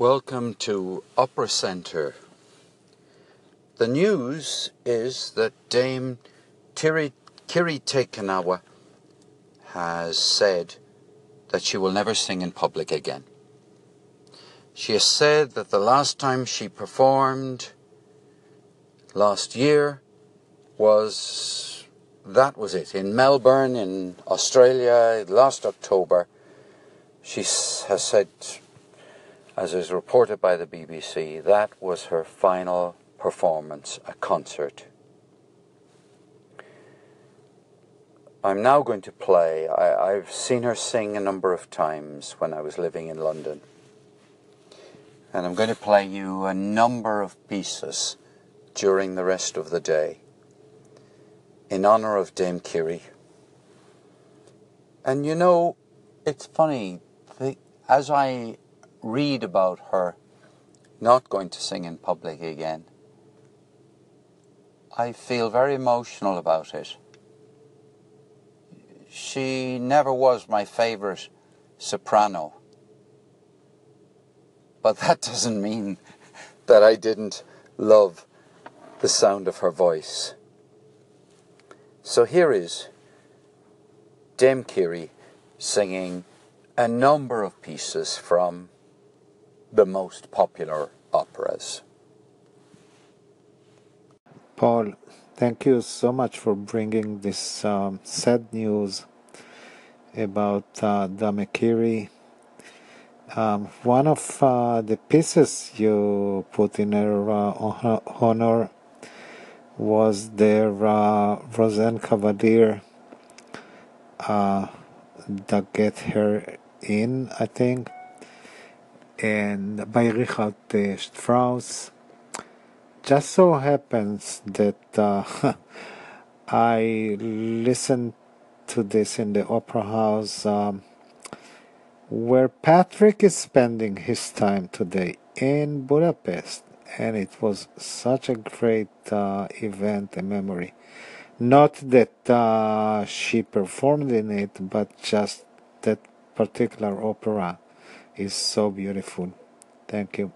Welcome to Opera Centre. The news is that Dame Tiri, Kiri Te Kanawa has said that she will never sing in public again. She has said that the last time she performed last year was that was it in Melbourne in Australia last October. She has said, as is reported by the BBC, that was her final performance, a concert. I'm now going to play. I, have seen her sing a number of times when I was living in London. And I'm going to play you a number of pieces during the rest of the day in honor of Dame Kiri. And you know, it's funny, the, as I read about her not going to sing in public again, I feel very emotional about it she never was my favorite soprano. But that doesn't mean that I didn't love the sound of her voice. So here is Dame Kiri singing a number of pieces from the most popular operas. Paul, Thank you so much for bringing this um, sad news about uh, Dame Kiri. Um, one of uh, the pieces you put in her uh, honor was their uh, Rosenkavalier uh, that get her in, I think, and by Richard Strauss. Just so happens that uh, I listened to this in the opera house um, where Patrick is spending his time today in Budapest, and it was such a great uh, event, a memory. Not that uh, she performed in it, but just that particular opera is so beautiful. Thank you.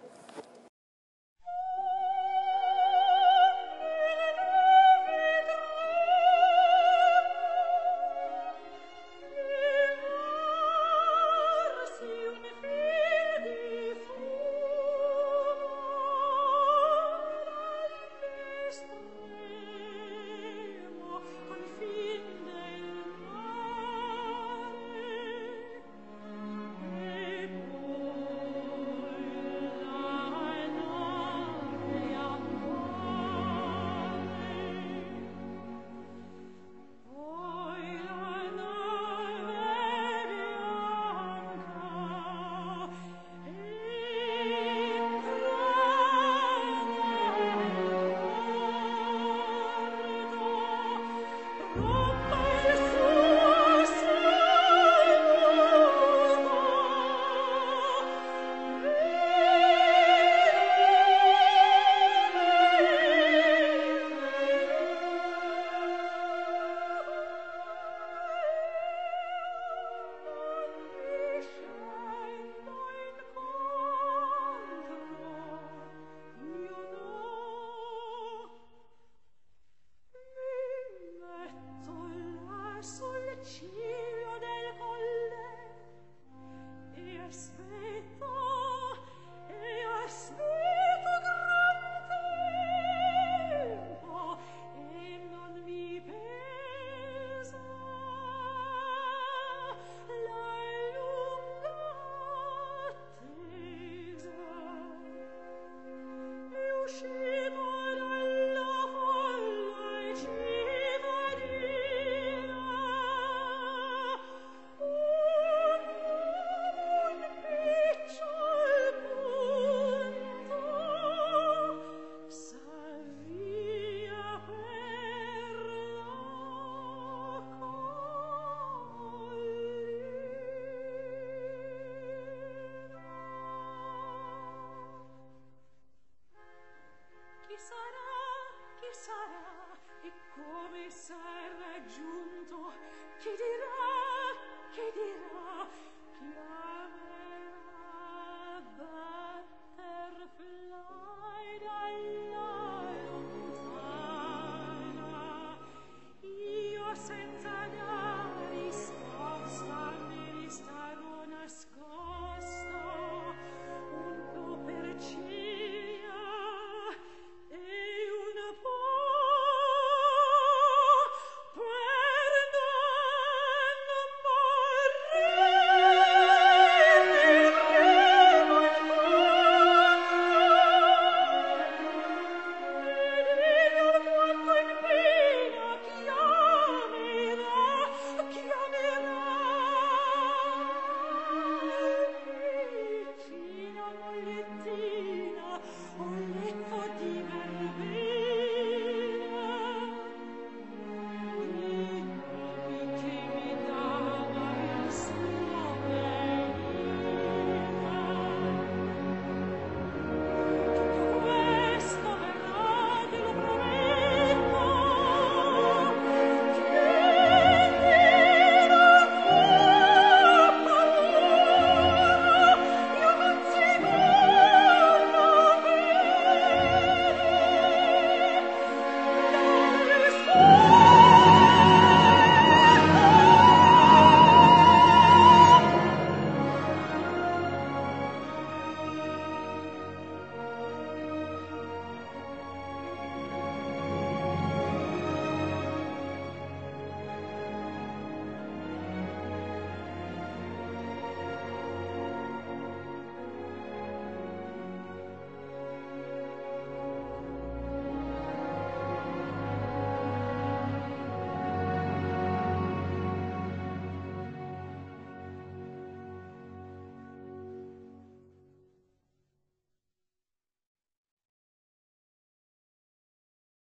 s'è raggiunto, chi dirà, chi dirà, see